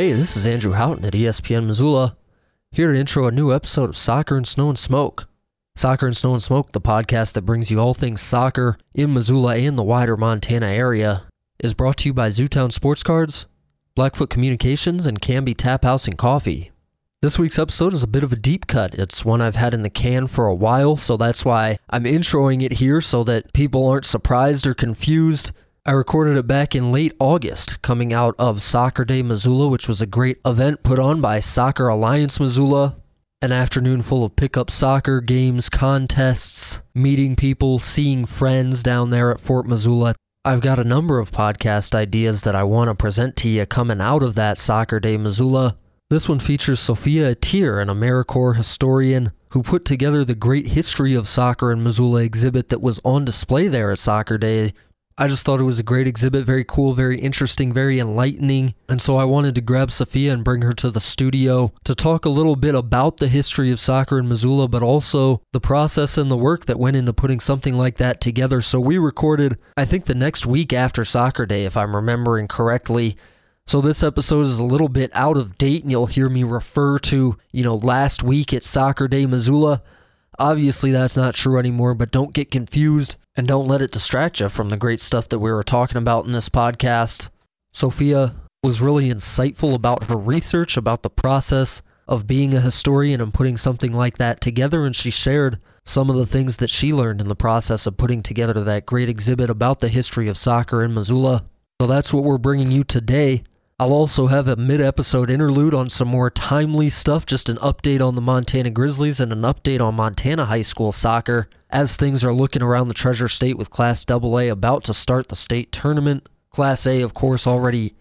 Hey, this is Andrew Houghton at ESPN Missoula, here to intro a new episode of Soccer and Snow and Smoke. Soccer and Snow and Smoke, the podcast that brings you all things soccer in Missoula and the wider Montana area, is brought to you by Zootown Sports Cards, Blackfoot Communications, and Canby Tap House and Coffee. This week's episode is a bit of a deep cut. It's one I've had in the can for a while, so that's why I'm introing it here so that people aren't surprised or confused. I recorded it back in late August, coming out of Soccer Day Missoula, which was a great event put on by Soccer Alliance Missoula. An afternoon full of pickup soccer games, contests, meeting people, seeing friends down there at Fort Missoula. I've got a number of podcast ideas that I want to present to you coming out of that Soccer Day Missoula. This one features Sophia Etier, an AmeriCorps historian who put together the great history of soccer in Missoula exhibit that was on display there at Soccer Day I just thought it was a great exhibit, very cool, very interesting, very enlightening. And so I wanted to grab Sophia and bring her to the studio to talk a little bit about the history of soccer in Missoula, but also the process and the work that went into putting something like that together. So we recorded, I think, the next week after Soccer Day, if I'm remembering correctly. So this episode is a little bit out of date, and you'll hear me refer to, you know, last week at Soccer Day Missoula. Obviously, that's not true anymore, but don't get confused and don't let it distract you from the great stuff that we were talking about in this podcast. Sophia was really insightful about her research, about the process of being a historian and putting something like that together, and she shared some of the things that she learned in the process of putting together that great exhibit about the history of soccer in Missoula. So that's what we're bringing you today. I'll also have a mid episode interlude on some more timely stuff, just an update on the Montana Grizzlies and an update on Montana high school soccer as things are looking around the Treasure State with Class AA about to start the state tournament. Class A, of course, already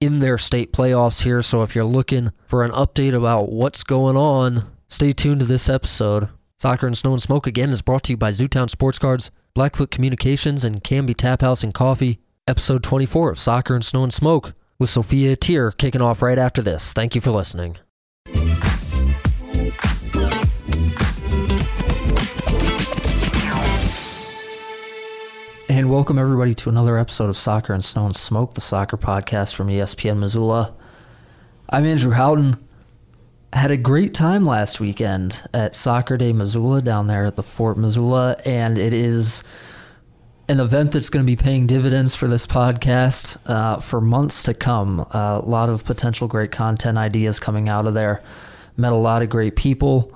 in their state playoffs here, so if you're looking for an update about what's going on, stay tuned to this episode. Soccer and Snow and Smoke again is brought to you by Zootown Sports Cards, Blackfoot Communications, and Canby Tap House and Coffee. Episode 24 of Soccer and Snow and Smoke with Sophia Etier kicking off right after this. Thank you for listening. And welcome everybody to another episode of Soccer and Snow and Smoke, the soccer podcast from ESPN Missoula. I'm Andrew Houghton. I Had a great time last weekend at Soccer Day Missoula down there at the Fort Missoula, and it is an event that's going to be paying dividends for this podcast uh, for months to come. Uh, a lot of potential great content ideas coming out of there. Met a lot of great people.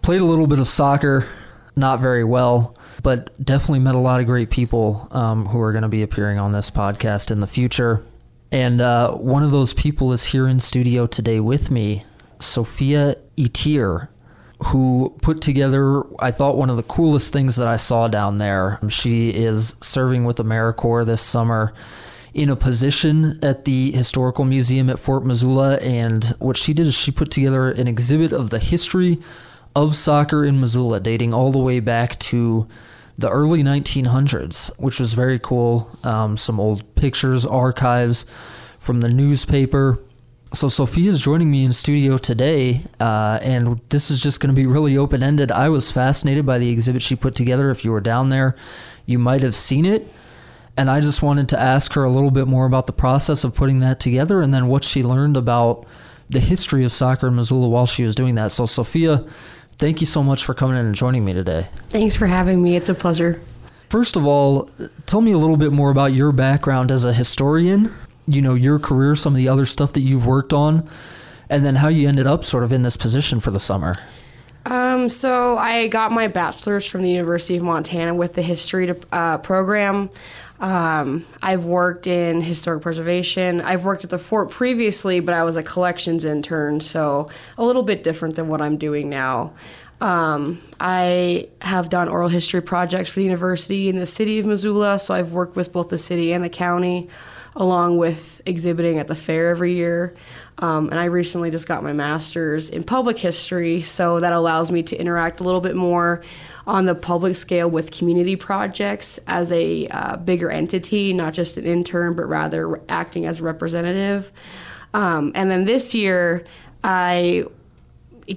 Played a little bit of soccer, not very well, but definitely met a lot of great people um, who are going to be appearing on this podcast in the future. And uh, one of those people is here in studio today with me, Sophia Etier who put together, I thought, one of the coolest things that I saw down there. She is serving with AmeriCorps this summer in a position at the Historical Museum at Fort Missoula. And what she did is she put together an exhibit of the history of soccer in Missoula, dating all the way back to the early 1900s, which was very cool. Um, some old pictures, archives from the newspaper so Sophia is joining me in studio today, uh, and this is just going to be really open ended. I was fascinated by the exhibit she put together. If you were down there, you might have seen it. And I just wanted to ask her a little bit more about the process of putting that together and then what she learned about the history of soccer in Missoula while she was doing that. So, Sophia, thank you so much for coming in and joining me today. Thanks for having me. It's a pleasure. First of all, tell me a little bit more about your background as a historian you know your career, some of the other stuff that you've worked on, and then how you ended up sort of in this position for the summer. Um, so I got my bachelor's from the University of Montana with the history uh, program. Um, I've worked in historic preservation. I've worked at the fort previously, but I was a collections intern, so a little bit different than what I'm doing now. Um, I have done oral history projects for the university in the city of Missoula, so I've worked with both the city and the county along with exhibiting at the fair every year. Um, and I recently just got my master's in public history, so that allows me to interact a little bit more on the public scale with community projects as a uh, bigger entity, not just an intern, but rather acting as a representative. Um, and then this year, I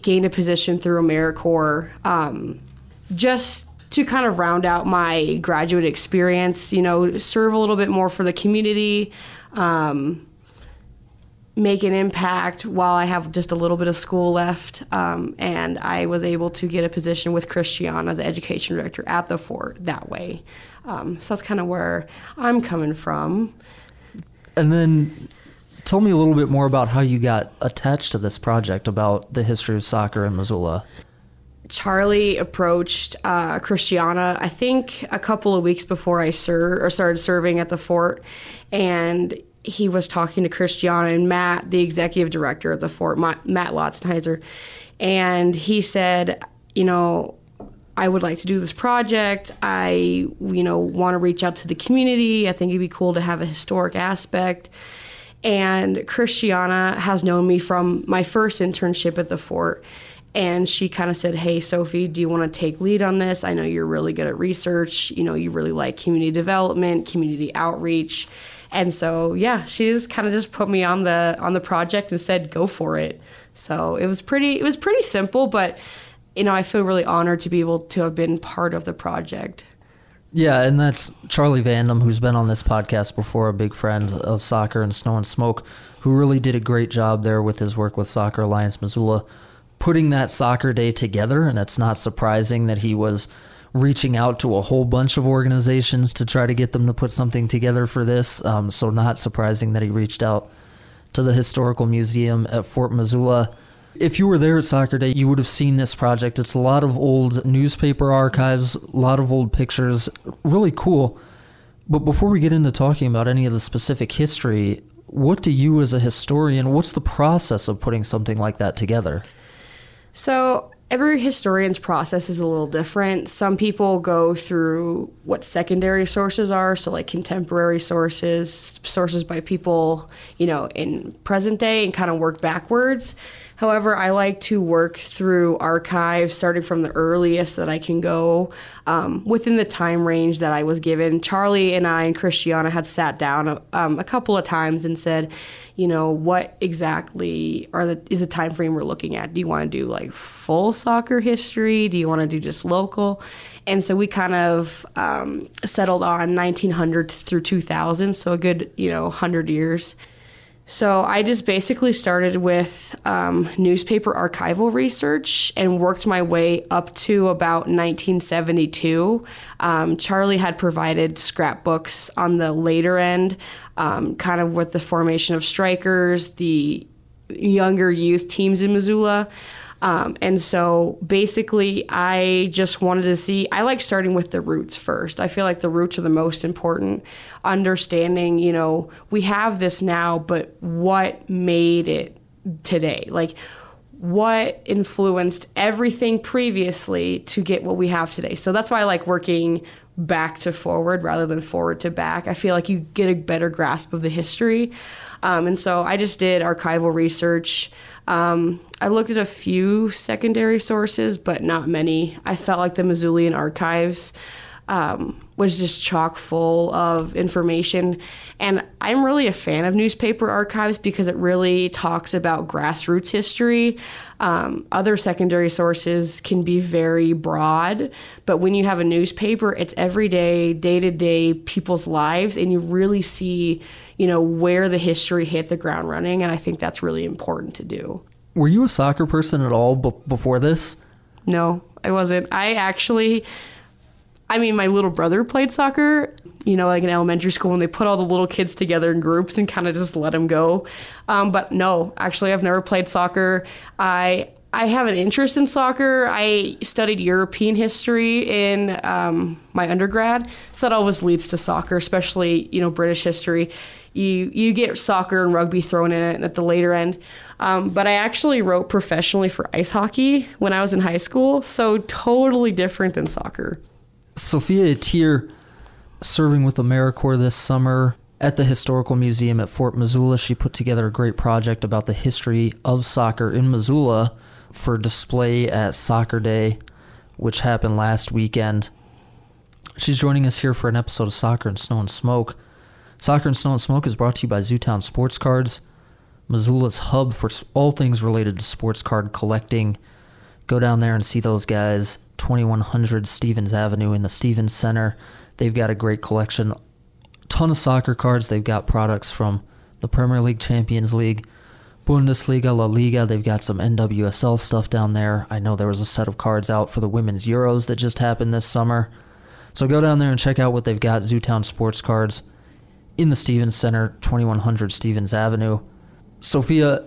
gained a position through AmeriCorps um, just to kind of round out my graduate experience, you know, serve a little bit more for the community, um, make an impact while I have just a little bit of school left. Um, and I was able to get a position with Christiana, the education director at the fort, that way. Um, so that's kind of where I'm coming from. And then tell me a little bit more about how you got attached to this project about the history of soccer in Missoula. Charlie approached uh, Christiana, I think a couple of weeks before I ser- or started serving at the fort, and he was talking to Christiana and Matt, the executive director of the fort, Matt Lautzenheiser, and he said, you know, I would like to do this project. I, you know, want to reach out to the community. I think it'd be cool to have a historic aspect. And Christiana has known me from my first internship at the fort and she kind of said hey sophie do you want to take lead on this i know you're really good at research you know you really like community development community outreach and so yeah she just kind of just put me on the on the project and said go for it. So it was pretty it was pretty simple but you know i feel really honored to be able to have been part of the project. Yeah, and that's Charlie Vandam, who's been on this podcast before, a big friend of soccer and snow and smoke, who really did a great job there with his work with Soccer Alliance Missoula putting that soccer day together, and it's not surprising that he was reaching out to a whole bunch of organizations to try to get them to put something together for this. Um, so, not surprising that he reached out to the Historical Museum at Fort Missoula. If you were there at Soccer Day, you would have seen this project. It's a lot of old newspaper archives, a lot of old pictures, really cool. But before we get into talking about any of the specific history, what do you as a historian, what's the process of putting something like that together? So every historian's process is a little different. Some people go through what secondary sources are, so like contemporary sources, sources by people, you know, in present day and kind of work backwards. However, I like to work through archives starting from the earliest that I can go um, within the time range that I was given. Charlie and I and Christiana had sat down um, a couple of times and said, you know, what exactly are the is the time frame we're looking at? Do you want to do like full soccer history? Do you want to do just local? And so we kind of um, settled on 1900 through 2000, so a good you know 100 years. So I just basically started with um, newspaper archival research and worked my way up to about 1972. Um, Charlie had provided scrapbooks on the later end, um, kind of with the formation of strikers, the younger youth teams in Missoula. Um, and so basically, I just wanted to see, I like starting with the roots first. I feel like the roots are the most important. Understanding, you know, we have this now, but what made it today? Like, what influenced everything previously to get what we have today? So that's why I like working back to forward rather than forward to back. I feel like you get a better grasp of the history. Um, and so I just did archival research. Um, I looked at a few secondary sources, but not many. I felt like the Missoulian archives um, was just chock full of information. And I'm really a fan of newspaper archives because it really talks about grassroots history. Um, other secondary sources can be very broad, but when you have a newspaper, it's everyday, day to day people's lives, and you really see you know, where the history hit the ground running. And I think that's really important to do. Were you a soccer person at all b- before this? No, I wasn't. I actually, I mean, my little brother played soccer, you know, like in elementary school, and they put all the little kids together in groups and kind of just let them go. Um, but no, actually, I've never played soccer. I I have an interest in soccer. I studied European history in um, my undergrad, so that always leads to soccer, especially you know British history you you get soccer and rugby thrown in it at the later end. Um, but I actually wrote professionally for ice hockey when I was in high school, so totally different than soccer. Sophia Etier, serving with AmeriCorps this summer at the Historical Museum at Fort Missoula, she put together a great project about the history of soccer in Missoula for display at Soccer Day, which happened last weekend. She's joining us here for an episode of Soccer and Snow and Smoke. Soccer and Snow and Smoke is brought to you by Zootown Sports Cards, Missoula's hub for all things related to sports card collecting. Go down there and see those guys. 2100 Stephens Avenue in the Stephens Center. They've got a great collection. Ton of soccer cards. They've got products from the Premier League, Champions League, Bundesliga, La Liga. They've got some NWSL stuff down there. I know there was a set of cards out for the women's Euros that just happened this summer. So go down there and check out what they've got. Zootown Sports Cards in the Stephens Center, 2100 Stephens Avenue. Sophia,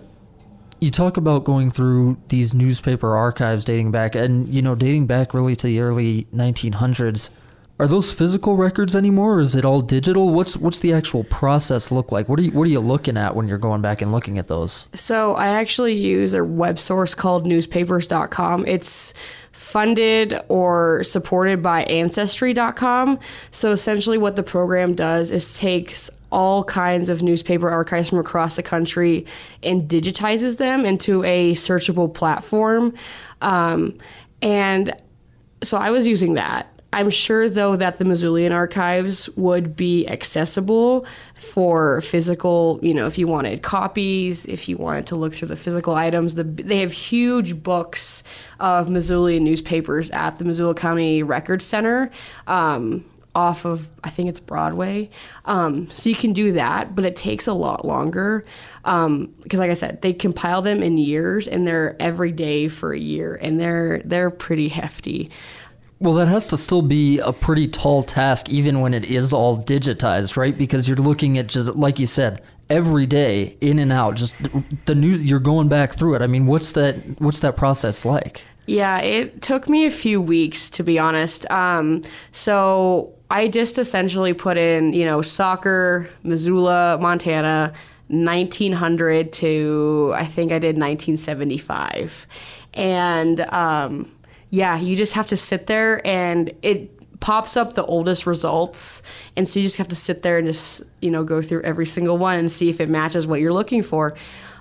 you talk about going through these newspaper archives dating back, and you know, dating back really to the early 1900s. Are those physical records anymore, or is it all digital? What's what's the actual process look like? What are you what are you looking at when you're going back and looking at those? So I actually use a web source called newspapers.com. It's funded or supported by ancestry.com. So essentially what the program does is takes all kinds of newspaper archives from across the country and digitizes them into a searchable platform. Um, and so I was using that. I'm sure, though, that the Missoulian archives would be accessible for physical, you know, if you wanted copies, if you wanted to look through the physical items. The, they have huge books of Missoulian newspapers at the Missoula County Record Center. Um, off of I think it's Broadway, um, so you can do that, but it takes a lot longer because, um, like I said, they compile them in years, and they're every day for a year, and they're they're pretty hefty. Well, that has to still be a pretty tall task, even when it is all digitized, right? Because you're looking at just like you said, every day in and out. Just the news. You're going back through it. I mean, what's that? What's that process like? Yeah, it took me a few weeks to be honest. Um, so I just essentially put in, you know, soccer, Missoula, Montana, 1900 to I think I did 1975, and. Um, yeah, you just have to sit there and it pops up the oldest results. And so you just have to sit there and just, you know, go through every single one and see if it matches what you're looking for.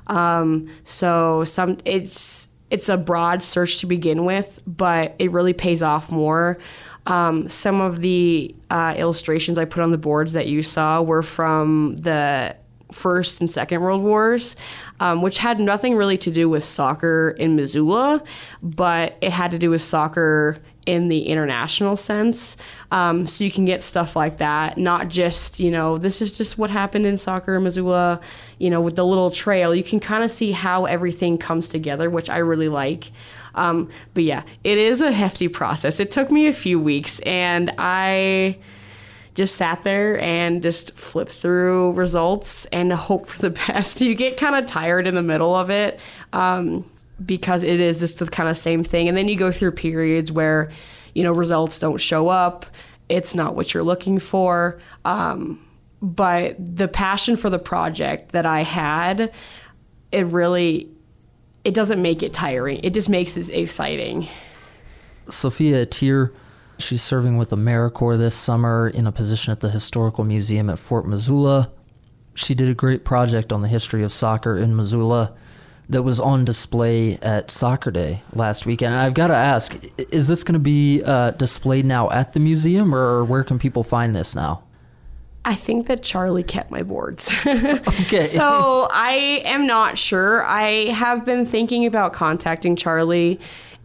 Um, so some it's it's a broad search to begin with, but it really pays off more. Um, some of the uh, illustrations I put on the boards that you saw were from the First and Second World Wars, um, which had nothing really to do with soccer in Missoula, but it had to do with soccer in the international sense. Um, so you can get stuff like that, not just, you know, this is just what happened in soccer in Missoula, you know, with the little trail. You can kind of see how everything comes together, which I really like. Um, but yeah, it is a hefty process. It took me a few weeks, and I just sat there and just flipped through results and hope for the best. You get kind of tired in the middle of it um, because it is just the kind of same thing. And then you go through periods where, you know, results don't show up. It's not what you're looking for. Um, but the passion for the project that I had, it really, it doesn't make it tiring. It just makes it exciting. Sophia Etier She's serving with AmeriCorps this summer in a position at the Historical Museum at Fort Missoula. She did a great project on the history of soccer in Missoula that was on display at Soccer Day last weekend. And I've got to ask, is this going to be uh, displayed now at the museum, or where can people find this now? I think that Charlie kept my boards. okay. so I am not sure. I have been thinking about contacting Charlie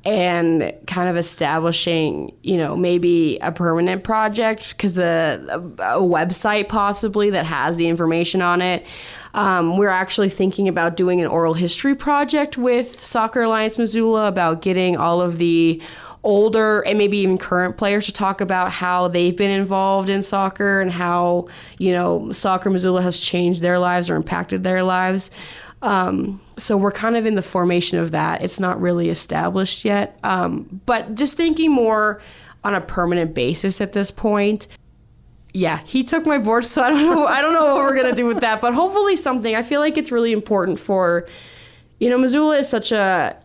and kind of establishing, you know, maybe a permanent project because a, a, website possibly that has the information on it. Um, we're actually thinking about doing an oral history project with Soccer Alliance Missoula about getting all of the older and maybe even current players to talk about how they've been involved in soccer and how you know soccer Missoula has changed their lives or impacted their lives. Um, so we're kind of in the formation of that. It's not really established yet, um, but just thinking more on a permanent basis at this point. Yeah, he took my board, so I don't know. I don't know what we're gonna do with that, but hopefully something. I feel like it's really important for, you know, Missoula is such a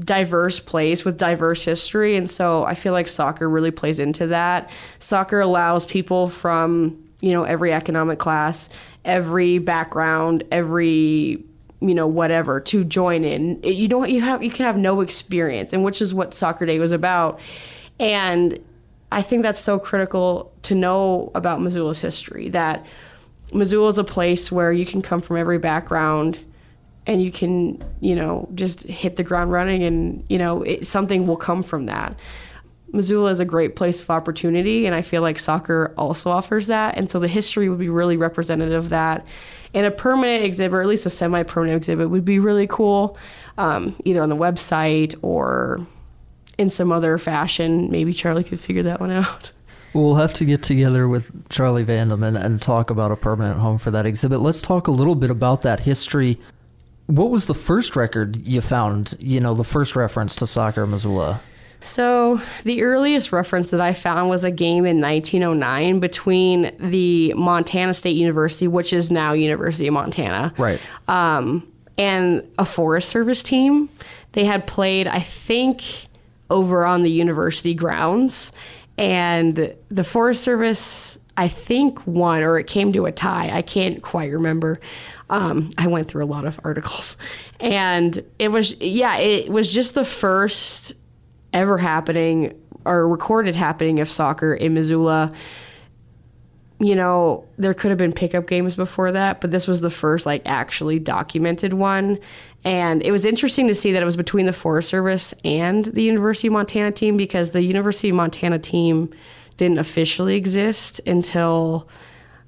diverse place with diverse history, and so I feel like soccer really plays into that. Soccer allows people from you know every economic class, every background, every you know whatever to join in. You don't you have you can have no experience, and which is what Soccer Day was about. And I think that's so critical to know about Missoula's history. That Missoula is a place where you can come from every background and you can you know just hit the ground running and you know it, something will come from that Missoula is a great place of opportunity, and I feel like soccer also offers that. And so the history would be really representative of that. And a permanent exhibit, or at least a semi permanent exhibit, would be really cool, um, either on the website or in some other fashion. Maybe Charlie could figure that one out. We'll have to get together with Charlie Vandam and, and talk about a permanent home for that exhibit. Let's talk a little bit about that history. What was the first record you found, you know, the first reference to soccer in Missoula? So, the earliest reference that I found was a game in 1909 between the Montana State University, which is now University of Montana, Right. um, and a Forest Service team. They had played, I think, over on the university grounds, and the Forest Service, I think, won or it came to a tie. I can't quite remember. Um, I went through a lot of articles, and it was yeah, it was just the first ever happening or recorded happening of soccer in Missoula you know, there could have been pickup games before that, but this was the first like actually documented one. And it was interesting to see that it was between the Forest Service and the University of Montana team because the University of Montana team didn't officially exist until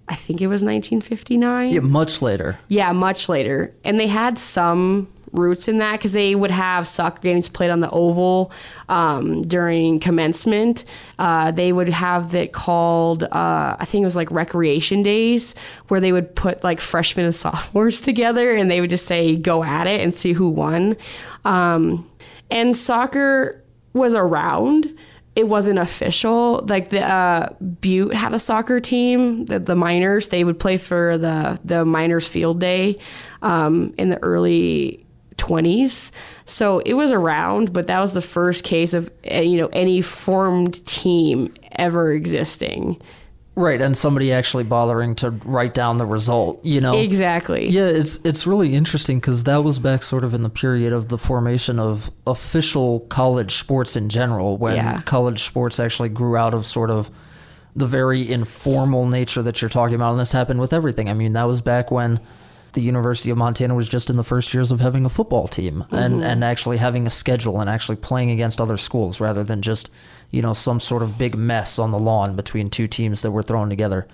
I think it was 1959. Yeah, much later. Yeah, much later. And they had some roots in that because they would have soccer games played on the oval um, during commencement. Uh, they would have that called, uh, I think it was like recreation days, where they would put like freshmen and sophomores together and they would just say, go at it and see who won. Um, and soccer was around it wasn't official. Like the uh, Butte had a soccer team, the, the miners. They would play for the the miners field day um, in the early 20s. So it was around, but that was the first case of uh, you know any formed team ever existing. Right, and somebody actually bothering to write down the result, you know. Exactly. Yeah, it's it's really interesting because that was back sort of in the period of the formation of official college sports in general, when Yeah. college sports actually grew out of sort of the very informal nature that you're talking about, and this happened with everything. I mean, that was back when the University of Montana was just in the first years of having a football team and and actually having a schedule and actually playing against other schools rather than just you know some sort of big mess on the lawn between two teams that were thrown together.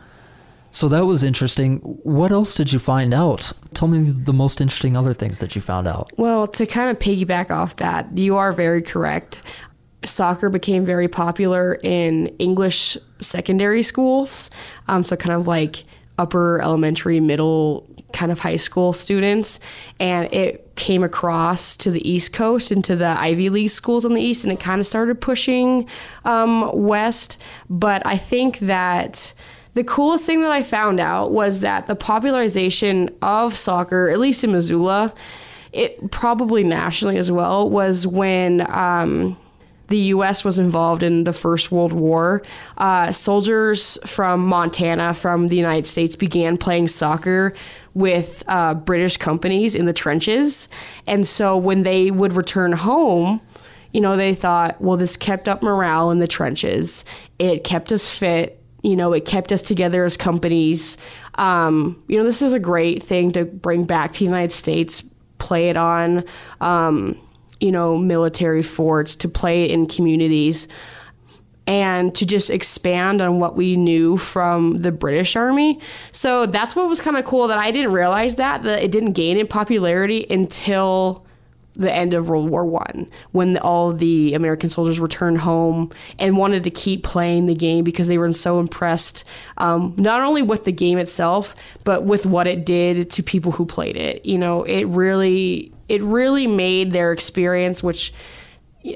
So that was interesting. What else did you find out? Tell me the most interesting other things that you found out. Well, to kind of piggyback off that, you are very correct. Soccer became very popular in English secondary schools. Um, so, kind of like upper elementary, middle, kind of high school students. And it came across to the East Coast into the Ivy League schools on the East, and it kind of started pushing um, west. But I think that the coolest thing that I found out was that the popularization of soccer, at least in Missoula, it probably nationally as well, was when um, the U.S. was involved in the First World War. Uh, soldiers from Montana, from the United States, began playing soccer with uh, British companies in the trenches. And so when they would return home, you know, they thought, well, this kept up morale in the trenches. It kept us fit. You know, it kept us together as companies. Um, you know, this is a great thing to bring back to the United States, play it on, um, you know, military forts, to play it in communities, and to just expand on what we knew from the British Army. So that's what was kind of cool that I didn't realize that, that it didn't gain in popularity until the end of World War One, when all the American soldiers returned home and wanted to keep playing the game because they were so impressed, um, not only with the game itself, but with what it did to people who played it. You know, it really, it really made their experience, which,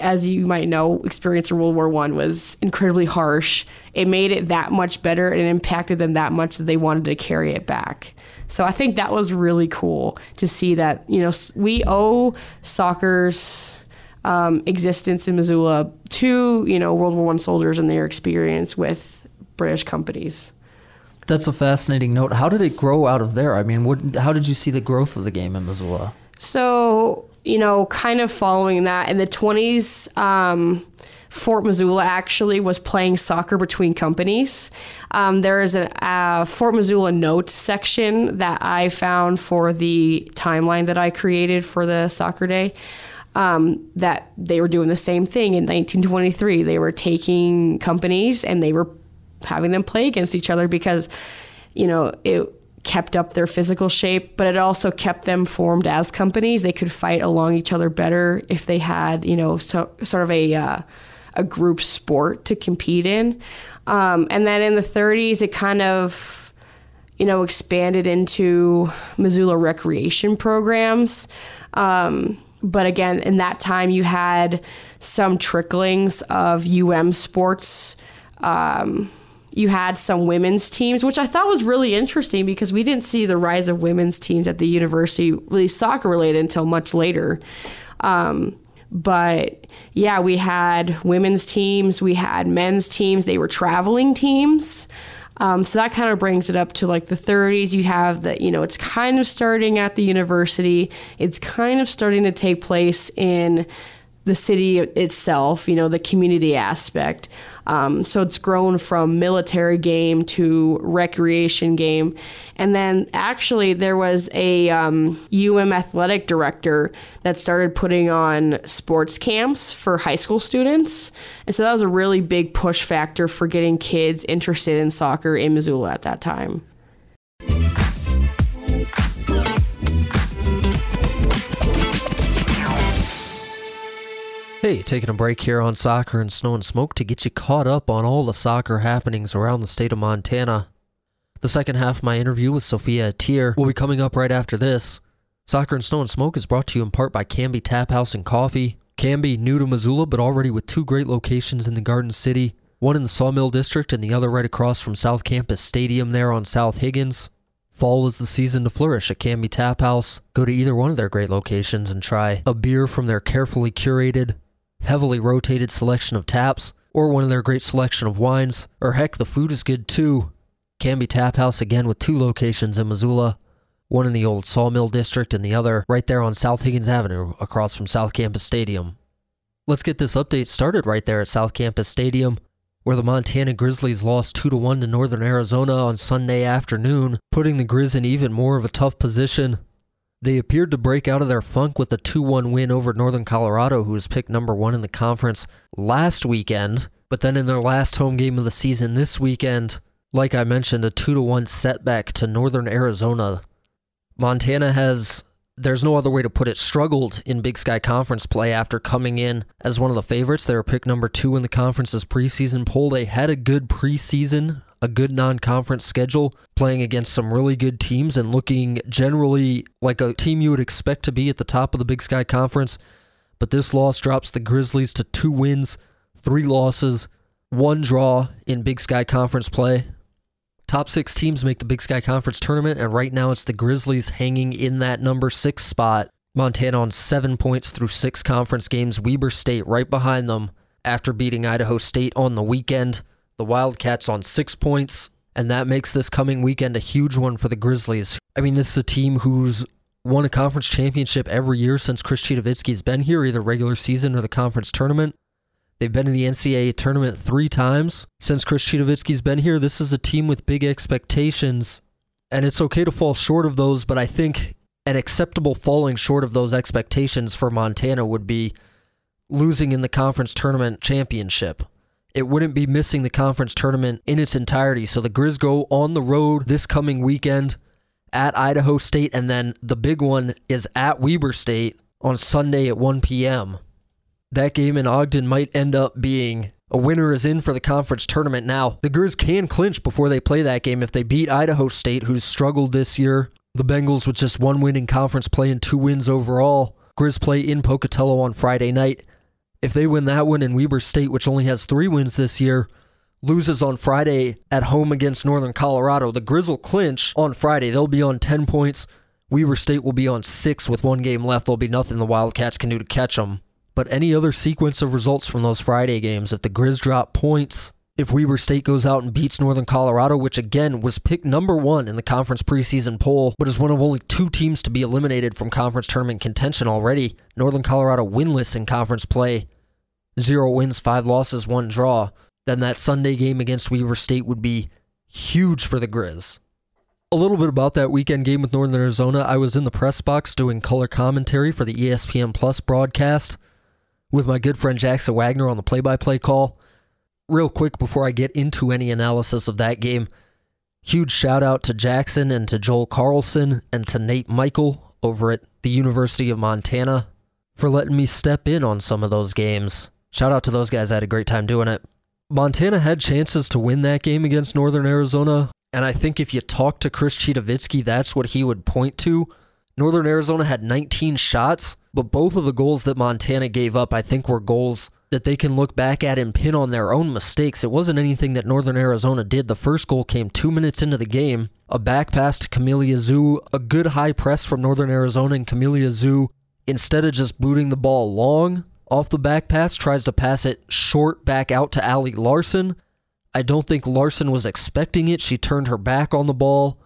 as you might know, experience in World War One was incredibly harsh. It made it that much better and it impacted them that much that they wanted to carry it back. So I think that was really cool to see that you know we owe soccer's um, existence in Missoula to you know World War One soldiers and their experience with British companies. That's a fascinating note. How did it grow out of there? I mean, what, how did you see the growth of the game in Missoula? So, you know, kind of following that in the 20s, um, Fort Missoula actually was playing soccer between companies. Um, there is a uh, Fort Missoula notes section that I found for the timeline that I created for the soccer day. um, that they were doing the same thing in 1923. They were taking companies and they were having them play against each other because, you know, it kept up their physical shape, but it also kept them formed as companies. They could fight along each other better if they had, you know, so, sort of a uh, a group sport to compete in. Um, and then in the 30s, it kind of, you know, expanded into Missoula recreation programs. Um, but again, in that time, you had some tricklings of UM sports. Um, you had some women's teams, which I thought was really interesting because we didn't see the rise of women's teams at the university, really soccer related, until much later. Um, but yeah, we had women's teams, we had men's teams, they were traveling teams. Um, so that kind of brings it up to like the 30s. You have that, you know, it's kind of starting at the university, it's kind of starting to take place in the city itself, you know, the community aspect. Um, so it's grown from military game to recreation game. And then actually, there was a um, UM athletic director that started putting on sports camps for high school students. And so that was a really big push factor for getting kids interested in soccer in Missoula at that time. Hey, taking a break here on Soccer and Snow and Smoke to get you caught up on all the soccer happenings around the state of Montana. The second half of my interview with Sophia Etier will be coming up right after this. Soccer and Snow and Smoke is brought to you in part by Canby Tap House and Coffee. Canby, new to Missoula, but already with two great locations in the Garden City, one in the Sawmill District and the other right across from South Campus Stadium there on South Higgins. Fall is the season to flourish at Canby Tap House. Go to either one of their great locations and try a beer from their carefully curated, heavily rotated selection of taps, or one of their great selection of wines, or heck, the food is good too. Canby Tap House again with two locations in Missoula, one in the old Sawmill District and the other right there on South Higgins Avenue across from South Campus Stadium. Let's get this update started right there at South Campus Stadium, where the Montana Grizzlies lost 2 to 1 to Northern Arizona on Sunday afternoon, putting the Grizz in even more of a tough position. They appeared to break out of their funk with a 2 1 win over Northern Colorado, who was picked number one in the conference last weekend. But then in their last home game of the season this weekend, like I mentioned, a 2 1 setback to Northern Arizona. Montana has, there's no other way to put it, struggled in Big Sky Conference play after coming in as one of the favorites. They were picked number two in the conference's preseason poll. They had a good preseason a good non conference schedule, playing against some really good teams and looking generally like a team you would expect to be at the top of the Big Sky Conference. But this loss drops the Grizzlies to two wins, three losses, one draw in Big Sky Conference play. Top six teams make the Big Sky Conference tournament, and right now it's the Grizzlies hanging in that number six spot. Montana on seven points through six conference games. Weber State right behind them after beating Idaho State on the weekend. The Wildcats on six points, and that makes this coming weekend a huge one for the Grizzlies. I mean, this is a team who's won a conference championship every year since Chris Citowicki's been here, either regular season or the conference tournament. They've been in the NCAA tournament three times since Chris Citowicki's been here. This is a team with big expectations, and it's okay to fall short of those, but I think an acceptable falling short of those expectations for Montana would be losing in the conference tournament championship it wouldn't be missing the conference tournament in its entirety. So the Grizz go on the road this coming weekend at Idaho State, and then the big one is at Weber State on Sunday at 1 p.m. That game in Ogden might end up being a winner is in for the conference tournament. Now, the Grizz can clinch before they play that game if they beat Idaho State, who's struggled this year. The Bengals with just one win in conference play and two wins overall. Grizz play in Pocatello on Friday night. If they win that one and Weber State, which only has three wins this year, loses on Friday at home against Northern Colorado, the Grizzle clinch on Friday. They'll be on 10 points. Weber State will be on six with one game left. There'll be nothing the Wildcats can do to catch them. But any other sequence of results from those Friday games, if the Grizz drop points, if Weber State goes out and beats Northern Colorado, which again was picked number one in the conference preseason poll, but is one of only two teams to be eliminated from conference tournament contention already. Northern Colorado winless in conference play, zero wins, five losses, one draw. Then that Sunday game against Weber State would be huge for the Grizz. A little bit about that weekend game with Northern Arizona. I was in the press box doing color commentary for the ESPN Plus broadcast with my good friend Jackson Wagner on the play by play call. Real quick before I get into any analysis of that game, huge shout out to Jackson and to Joel Carlson and to Nate Michael over at the University of Montana for letting me step in on some of those games. Shout out to those guys. I had a great time doing it. Montana had chances to win that game against Northern Arizona, and I think if you talk to Chris Citowicki, that's what he would point to. Northern Arizona had 19 shots, but both of the goals that Montana gave up, I think, were goals that they can look back at and pin on their own mistakes. It wasn't anything that Northern Arizona did. The first goal came two minutes into the game. A back pass to Camelia Zoo, a good high press from Northern Arizona, and Camelia Zoo, instead of just booting the ball long off the back pass, tries to pass it short back out to Allie Larson. I don't think Larson was expecting it. She turned her back on the ball.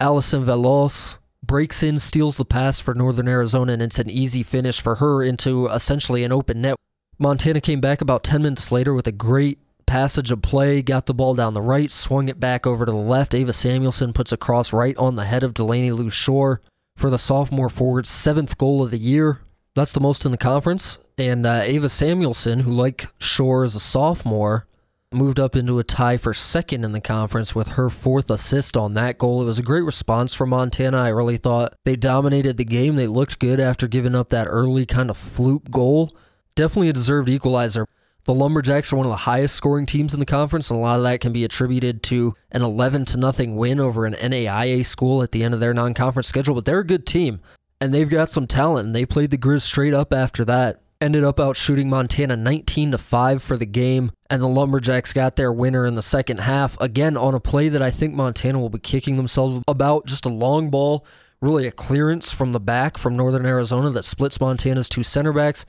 Allison Veloz breaks in, steals the pass for Northern Arizona, and it's an easy finish for her into essentially an open net. Montana came back about 10 minutes later with a great passage of play, got the ball down the right, swung it back over to the left. Ava Samuelson puts a cross right on the head of Delaney Lou Shore for the sophomore forward's seventh goal of the year. That's the most in the conference. And uh, Ava Samuelson, who, like Shore, is a sophomore, moved up into a tie for second in the conference with her fourth assist on that goal. It was a great response from Montana. I really thought they dominated the game. They looked good after giving up that early kind of fluke goal. Definitely a deserved equalizer. The Lumberjacks are one of the highest scoring teams in the conference, and a lot of that can be attributed to an 11 to nothing win over an NAIA school at the end of their non-conference schedule. But they're a good team, and they've got some talent. And they played the Grizz straight up after that. Ended up out shooting Montana 19 to five for the game, and the Lumberjacks got their winner in the second half again on a play that I think Montana will be kicking themselves about. Just a long ball, really a clearance from the back from Northern Arizona that splits Montana's two center backs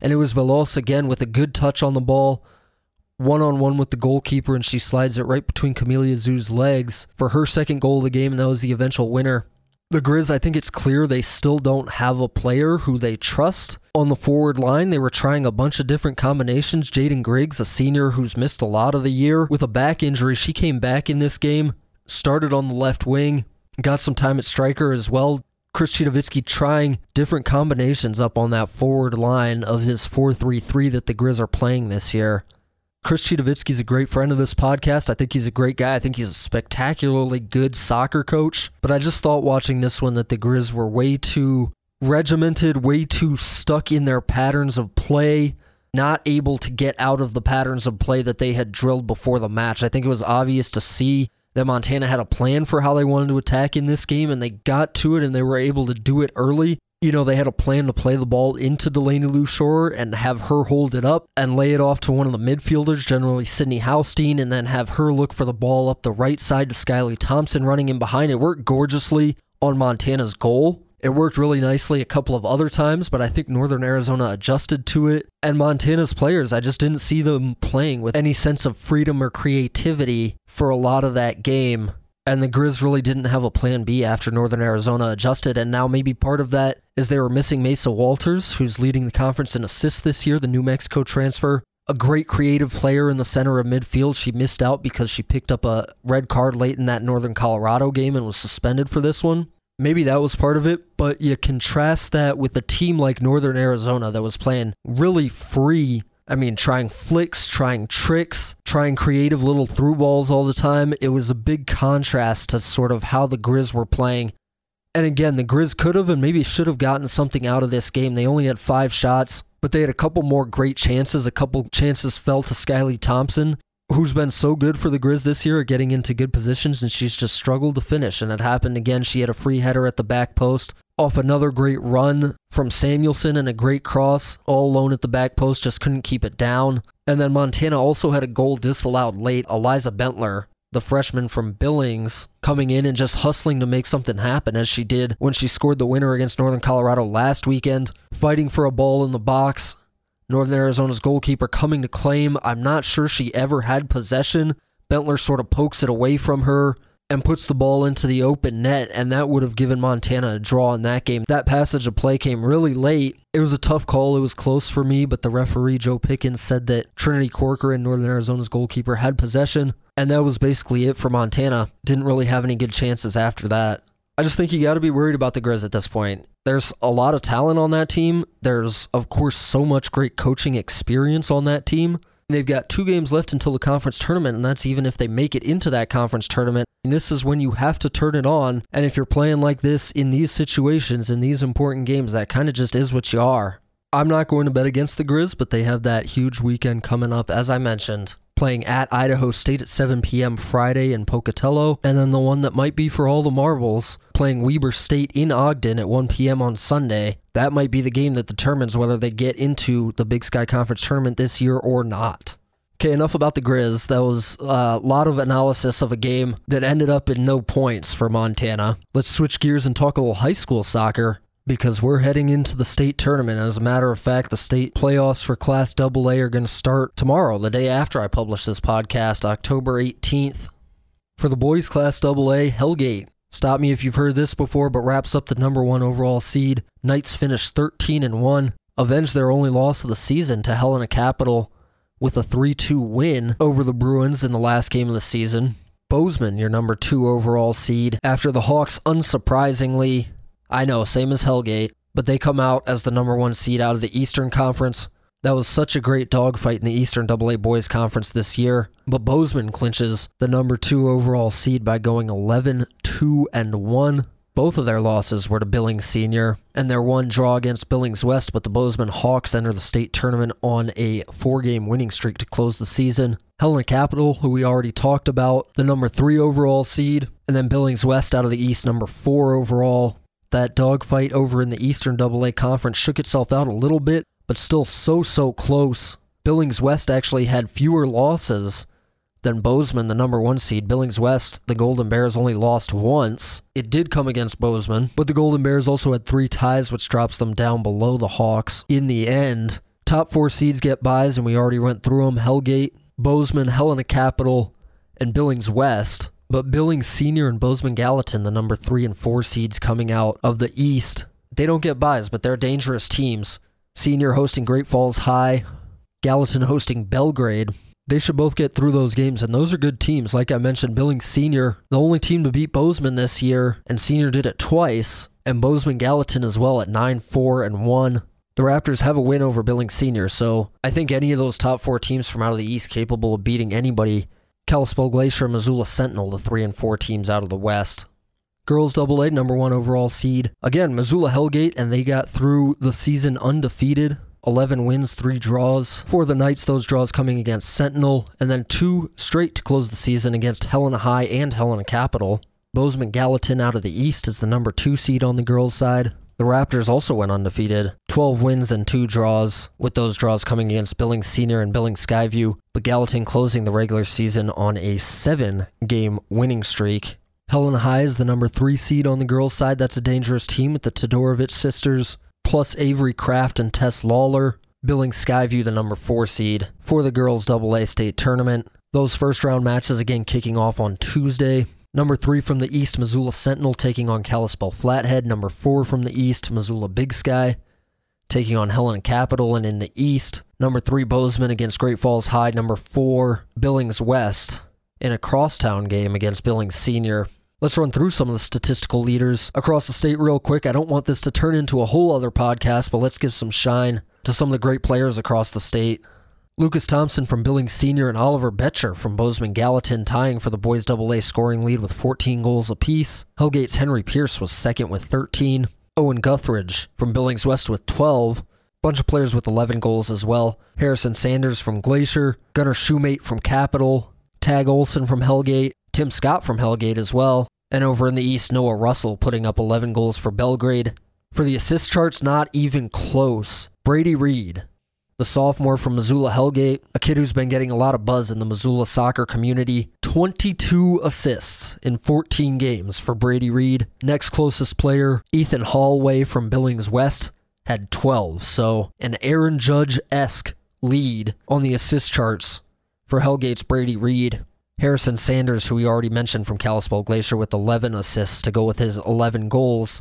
and it was Veloz again with a good touch on the ball, one on one with the goalkeeper, and she slides it right between Camelia Zoo's legs for her second goal of the game, and that was the eventual winner. The Grizz, I think it's clear they still don't have a player who they trust on the forward line. They were trying a bunch of different combinations. Jaden Griggs, a senior who's missed a lot of the year with a back injury, she came back in this game, started on the left wing, got some time at striker as well. Chris Citowicki trying different combinations up on that forward line of his 4 3 3 that the Grizz are playing this year. Chris Citowicki's a great friend of this podcast. I think he's a great guy. I think he's a spectacularly good soccer coach. But I just thought watching this one that the Grizz were way too regimented, way too stuck in their patterns of play, not able to get out of the patterns of play that they had drilled before the match. I think it was obvious to see that Montana had a plan for how they wanted to attack in this game, and they got to it and they were able to do it early. You know, they had a plan to play the ball into Delaney Lou Shore and have her hold it up and lay it off to one of the midfielders, generally Sydney Haustein, and then have her look for the ball up the right side to Skyly Thompson running in behind. It worked gorgeously on Montana's goal. It worked really nicely a couple of other times, but I think Northern Arizona adjusted to it. And Montana's players, I just didn't see them playing with any sense of freedom or creativity for a lot of that game. And the Grizz really didn't have a plan B after Northern Arizona adjusted. And now maybe part of that is they were missing Mesa Walters, who's leading the conference in assists this year, the New Mexico transfer. A great creative player in the center of midfield. She missed out because she picked up a red card late in that Northern Colorado game and was suspended for this one maybe that was part of it, but you contrast that with a team like Northern Arizona that was playing really free. I mean, trying flicks, trying tricks, trying creative little through balls all the time. It was a big contrast to sort of how the Grizz were playing. And again, the Grizz could have and maybe should have gotten something out of this game. They only had five shots, but they had a couple more great chances. A couple chances fell to Skyly Thompson who's been so good for the Grizz this year, at getting into good positions, and she's just struggled to finish. And it happened again. She had a free header at the back post off another great run from Samuelson and a great cross, all alone at the back post, just couldn't keep it down. And then Montana also had a goal disallowed late. Eliza Bentler, the freshman from Billings, coming in and just hustling to make something happen, as she did when she scored the winner against Northern Colorado last weekend, fighting for a ball in the box, Northern Arizona's goalkeeper coming to claim. I'm not sure she ever had possession. Bentler sort of pokes it away from her. And puts the ball into the open net, and that would have given Montana a draw in that game. That passage of play came really late. It was a tough call. It was close for me, but the referee, Joe Pickens, said that Trinity Corker and Northern Arizona's goalkeeper, had possession, and that was basically it for Montana. Didn't really have any good chances after that. I just think you got to be worried about the Grizz at this point. There's a lot of talent on that team. There's, of course, so much great coaching experience on that team. They've got two games left until the conference tournament, and that's even if they make it into that conference tournament. And this is when you have to turn it on. And if you're playing like this in these situations, in these important games, that kind of just is what you are. I'm not going to bet against the Grizz, but they have that huge weekend coming up, as I mentioned playing at Idaho State at 7 p.m. Friday in Pocatello, and then the one that might be for all the marbles, playing Weber State in Ogden at 1 p.m. on Sunday. That might be the game that determines whether they get into the Big Sky Conference tournament this year or not. Okay, enough about the Grizz. That was a lot of analysis of a game that ended up in no points for Montana. Let's switch gears and talk a little high school soccer because we're heading into the state tournament. As a matter of fact, the state playoffs for Class AA are going to start tomorrow, the day after I publish this podcast, October 18th. For the boys Class AA, Hellgate. Stop me if you've heard this before, but wraps up the number one overall seed. Knights finished 13 and 1, avenged their only loss of the season to Helena Capital with a 3 2 win over the Bruins in the last game of the season. Bozeman, your number two overall seed, after the Hawks unsurprisingly I know, same as Hellgate, but they come out as the number one seed out of the Eastern Conference. That was such a great dogfight in the Eastern AA Boys Conference this year. But Bozeman clinches the number two overall seed by going 11 2 and 1. Both of their losses were to Billings Senior, and their one draw against Billings West, but the Bozeman Hawks enter the state tournament on a four game winning streak to close the season. Helena Capital, who we already talked about, the number three overall seed, and then Billings West out of the East, number four overall. That dogfight over in the Eastern AA Conference shook itself out a little bit, but still so, so close. Billings West actually had fewer losses than Bozeman, the number one seed. Billings West, the Golden Bears only lost once. It did come against Bozeman, but the Golden Bears also had three ties, which drops them down below the Hawks in the end. Top four seeds get buys, and we already went through them Hellgate, Bozeman, Helena Capital, and Billings West. But Billings Senior and Bozeman Gallatin, the number three and four seeds coming out of the East, they don't get buys, but they're dangerous teams. Senior hosting Great Falls High, Gallatin hosting Belgrade. They should both get through those games, and those are good teams. Like I mentioned, Billings Senior, the only team to beat Bozeman this year, and Senior did it twice, and Bozeman Gallatin as well at 9 4 and 1. The Raptors have a win over Billings Senior, so I think any of those top four teams from out of the East capable of beating anybody Kalispell Glacier Missoula Sentinel, the three and four teams out of the West. Girls Double A, number one overall seed. Again, Missoula Hellgate, and they got through the season undefeated. 11 wins, 3 draws. For the Knights, those draws coming against Sentinel, and then two straight to close the season against Helena High and Helena Capital. Bozeman Gallatin out of the East is the number two seed on the girls' side. The Raptors also went undefeated, 12 wins and 2 draws, with those draws coming against Billings Senior and Billings Skyview, but Gallatin closing the regular season on a 7 game winning streak. Helen High is the number 3 seed on the girls' side. That's a dangerous team with the Todorovich sisters, plus Avery Kraft and Tess Lawler. Billings Skyview, the number 4 seed for the girls' AA state tournament. Those first round matches again kicking off on Tuesday. Number three from the East, Missoula Sentinel taking on Kalispell Flathead. Number four from the East, Missoula Big Sky taking on Helena Capital. And in the East, number three, Bozeman against Great Falls High. Number four, Billings West in a crosstown game against Billings Senior. Let's run through some of the statistical leaders across the state real quick. I don't want this to turn into a whole other podcast, but let's give some shine to some of the great players across the state. Lucas Thompson from Billings Senior and Oliver Betcher from Bozeman Gallatin tying for the boys AA scoring lead with 14 goals apiece. Hellgate's Henry Pierce was second with 13. Owen Guthridge from Billings West with 12. Bunch of players with 11 goals as well. Harrison Sanders from Glacier, Gunnar Shoemate from Capital, Tag Olson from Hellgate, Tim Scott from Hellgate as well. And over in the East, Noah Russell putting up 11 goals for Belgrade. For the assist charts, not even close. Brady Reed, the sophomore from Missoula Hellgate, a kid who's been getting a lot of buzz in the Missoula soccer community. 22 assists in 14 games for Brady Reed. Next closest player, Ethan Hallway from Billings West, had 12. So an Aaron Judge esque lead on the assist charts for Hellgate's Brady Reed. Harrison Sanders, who we already mentioned from Kalispell Glacier, with 11 assists to go with his 11 goals.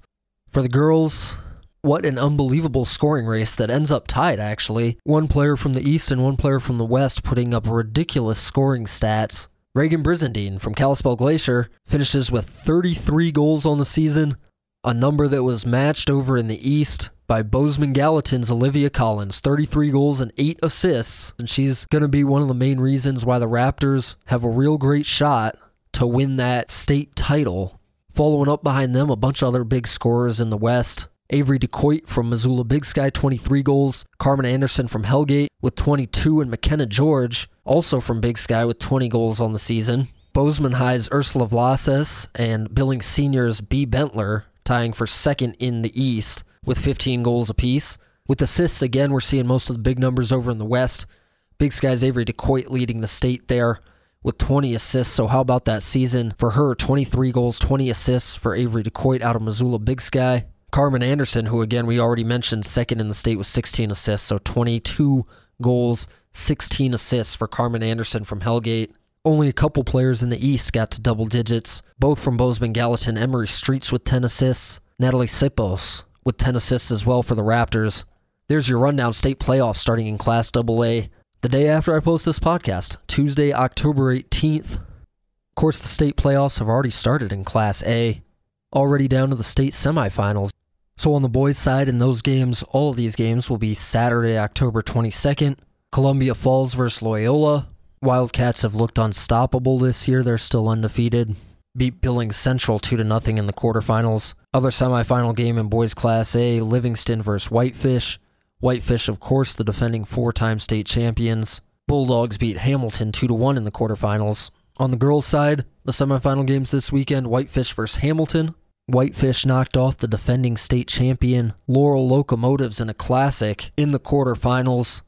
For the girls, what an unbelievable scoring race that ends up tied, actually. One player from the East and one player from the West putting up ridiculous scoring stats. Reagan Brizendine from Kalispell Glacier finishes with 33 goals on the season, a number that was matched over in the East by Bozeman Gallatin's Olivia Collins, 33 goals and 8 assists. And she's going to be one of the main reasons why the Raptors have a real great shot to win that state title. Following up behind them, a bunch of other big scorers in the West. Avery DeCoit from Missoula Big Sky, 23 goals. Carmen Anderson from Hellgate with 22, and McKenna George, also from Big Sky, with 20 goals on the season. Bozeman High's Ursula Vlases and Billings Senior's B. Bentler tying for second in the East with 15 goals apiece. With assists, again, we're seeing most of the big numbers over in the West. Big Sky's Avery DeCoit leading the state there with 20 assists. So, how about that season for her? 23 goals, 20 assists for Avery DeCoit out of Missoula Big Sky. Carmen Anderson, who again we already mentioned, second in the state with 16 assists. So, 22 goals, 16 assists for Carmen Anderson from Hellgate. Only a couple players in the East got to double digits, both from Bozeman Gallatin. Emery Streets with 10 assists, Natalie Sipos with 10 assists as well for the Raptors. There's your rundown state playoffs starting in Class AA the day after I post this podcast, Tuesday, October 18th. Of course, the state playoffs have already started in Class A, already down to the state semifinals. So, on the boys' side, in those games, all of these games will be Saturday, October 22nd. Columbia Falls versus Loyola. Wildcats have looked unstoppable this year. They're still undefeated beat Billings Central 2 to nothing in the quarterfinals. Other semifinal game in boys class A, Livingston versus Whitefish. Whitefish of course the defending four-time state champions. Bulldogs beat Hamilton 2 to 1 in the quarterfinals. On the girls side, the semifinal games this weekend, Whitefish versus Hamilton. Whitefish knocked off the defending state champion Laurel Locomotives in a classic in the quarterfinals.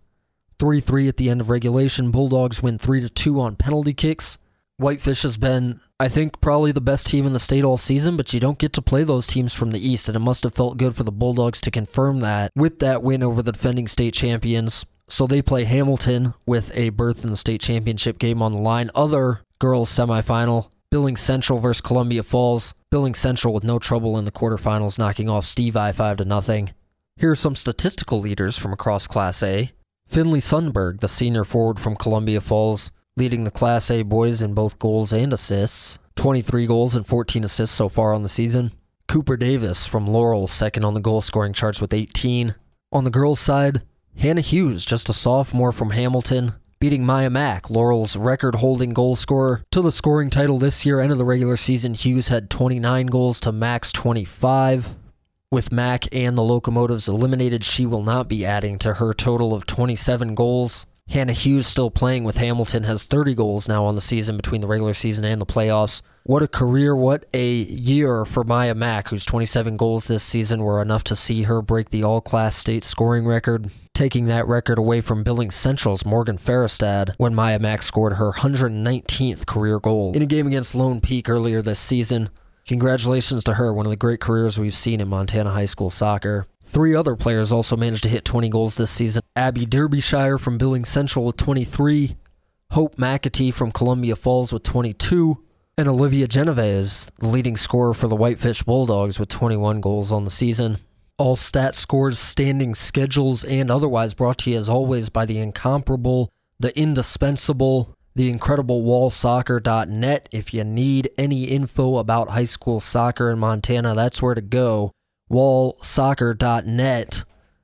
3 3 at the end of regulation. Bulldogs win 3 2 on penalty kicks. Whitefish has been, I think, probably the best team in the state all season, but you don't get to play those teams from the East, and it must have felt good for the Bulldogs to confirm that with that win over the defending state champions. So they play Hamilton with a berth in the state championship game on the line. Other girls semifinal, Billings Central versus Columbia Falls. Billings Central with no trouble in the quarterfinals, knocking off Stevi 5 to nothing. Here are some statistical leaders from across Class A. Finley Sundberg, the senior forward from Columbia Falls, leading the Class A boys in both goals and assists. 23 goals and 14 assists so far on the season. Cooper Davis from Laurel, second on the goal scoring charts with 18. On the girls' side, Hannah Hughes, just a sophomore from Hamilton, beating Maya Mack, Laurel's record holding goal scorer, to the scoring title this year. End of the regular season, Hughes had 29 goals to Mack's 25. With Mack and the Locomotives eliminated, she will not be adding to her total of 27 goals. Hannah Hughes still playing with Hamilton has 30 goals now on the season between the regular season and the playoffs. What a career, what a year for Maya Mack, whose 27 goals this season were enough to see her break the all class state scoring record, taking that record away from Billings Central's Morgan Ferrestad when Maya Mack scored her 119th career goal in a game against Lone Peak earlier this season. Congratulations to her, one of the great careers we've seen in Montana high school soccer. Three other players also managed to hit 20 goals this season. Abby Derbyshire from Billings Central with 23, Hope McAtee from Columbia Falls with 22, and Olivia Genovese, the leading scorer for the Whitefish Bulldogs with 21 goals on the season. All stat scores, standing schedules, and otherwise brought to you as always by the incomparable, the indispensable, the incredible wallsoccer.net. If you need any info about high school soccer in Montana, that's where to go wallsoccer.net.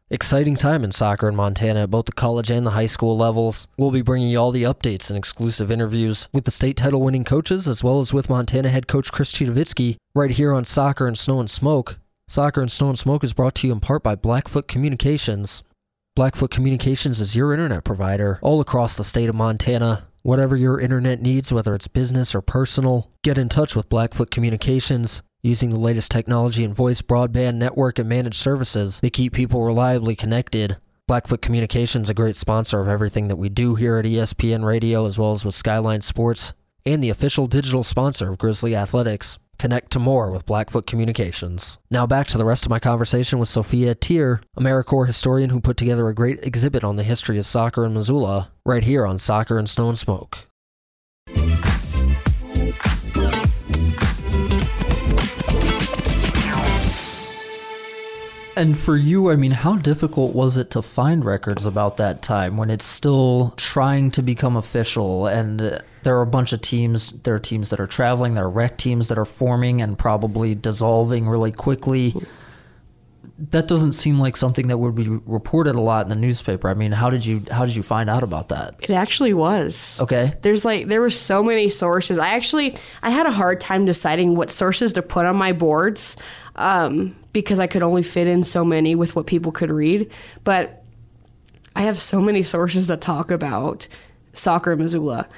Exciting time in soccer in Montana at both the college and the high school levels. We'll be bringing you all the updates and exclusive interviews with the state title winning coaches as well as with Montana head coach Chris Citowicki right here on Soccer and Snow and Smoke. Soccer and Snow and Smoke is brought to you in part by Blackfoot Communications. Blackfoot Communications is your internet provider all across the state of Montana. Whatever your internet needs, whether it's business or personal, get in touch with Blackfoot Communications. Using the latest technology in voice, broadband, network, and managed services, they keep people reliably connected. Blackfoot Communications, a great sponsor of everything that we do here at ESPN Radio, as well as with Skyline Sports, and the official digital sponsor of Grizzly Athletics. Connect to more with Blackfoot Communications. Now back to the rest of my conversation with Sophia Etier, AmeriCorps historian who put together a great exhibit on the history of soccer in Missoula, right here on Soccer and and Smoke. And for you, I mean, how difficult was it to find records about that time when it's still trying to become official and there are a bunch of teams, there are teams that are traveling, there are rec teams that are forming and probably dissolving really quickly. That doesn't seem like something that would be reported a lot in the newspaper. I mean, how did you how did you find out about that? It actually was. Okay. There's like there were so many sources. I actually I had a hard time deciding what sources to put on my boards um, because I could only fit in so many with what people could read. But I have so many sources that talk about soccer in Missoula.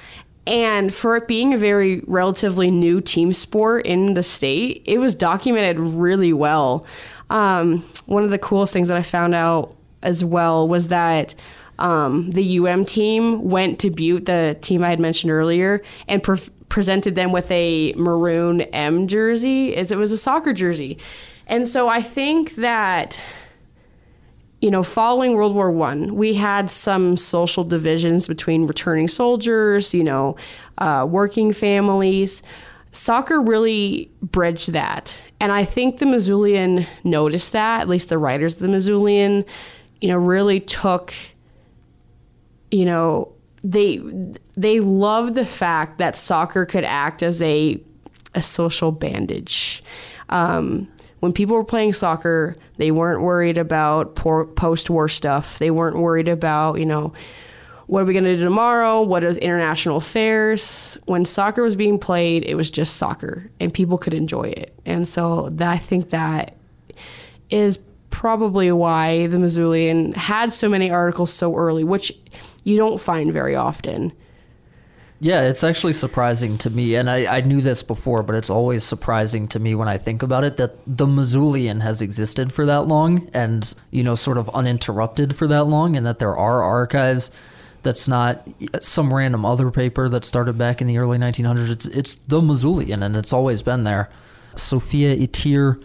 And for it being a very relatively new team sport in the state, it was documented really well. Um, one of the coolest things that I found out as well was that um, the UM team went to Butte, the team I had mentioned earlier, and pre- presented them with a maroon M jersey, as it was a soccer jersey. And so I think that you know, following World War One, we had some social divisions between returning soldiers, you know, uh, working families. Soccer really bridged that, and I think the Missoulian noticed that. At least the writers of the Missoulian, you know, really took, you know, they they loved the fact that soccer could act as a a social bandage. Um, when people were playing soccer, they weren't worried about post war stuff. They weren't worried about, you know, what are we going to do tomorrow? What is international affairs? When soccer was being played, it was just soccer and people could enjoy it. And so that, I think that is probably why the Missoulian had so many articles so early, which you don't find very often. Yeah, it's actually surprising to me, and I, I knew this before, but it's always surprising to me when I think about it that the Missoulian has existed for that long and, you know, sort of uninterrupted for that long, and that there are archives that's not some random other paper that started back in the early 1900s. It's, it's the Missoulian, and it's always been there. Sophia Etier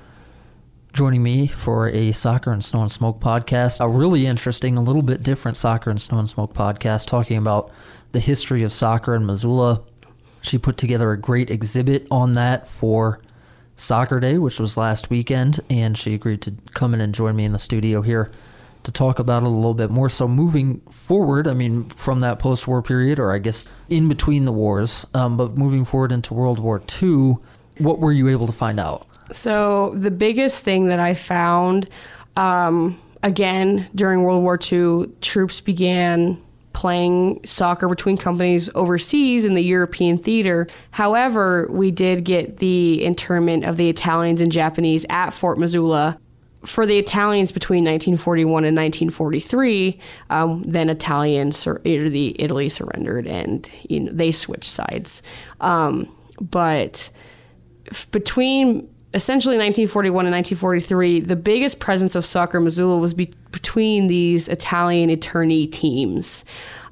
joining me for a Soccer and Snow and Smoke podcast. A really interesting, a little bit different Soccer and Snow and Smoke podcast talking about the history of soccer in Missoula. She put together a great exhibit on that for Soccer Day, which was last weekend, and she agreed to come in and join me in the studio here to talk about it a little bit more. So, moving forward, I mean, from that post war period, or I guess in between the wars, um, but moving forward into World War II, what were you able to find out? So, the biggest thing that I found, um, again, during World War II, troops began playing soccer between companies overseas in the European theater. However, we did get the internment of the Italians and Japanese at Fort Missoula. For the Italians between 1941 and 1943, um, then Italian sur- the Italy surrendered and you know, they switched sides. Um, but f- between essentially 1941 and 1943, the biggest presence of soccer Missoula was be- between these Italian attorney teams.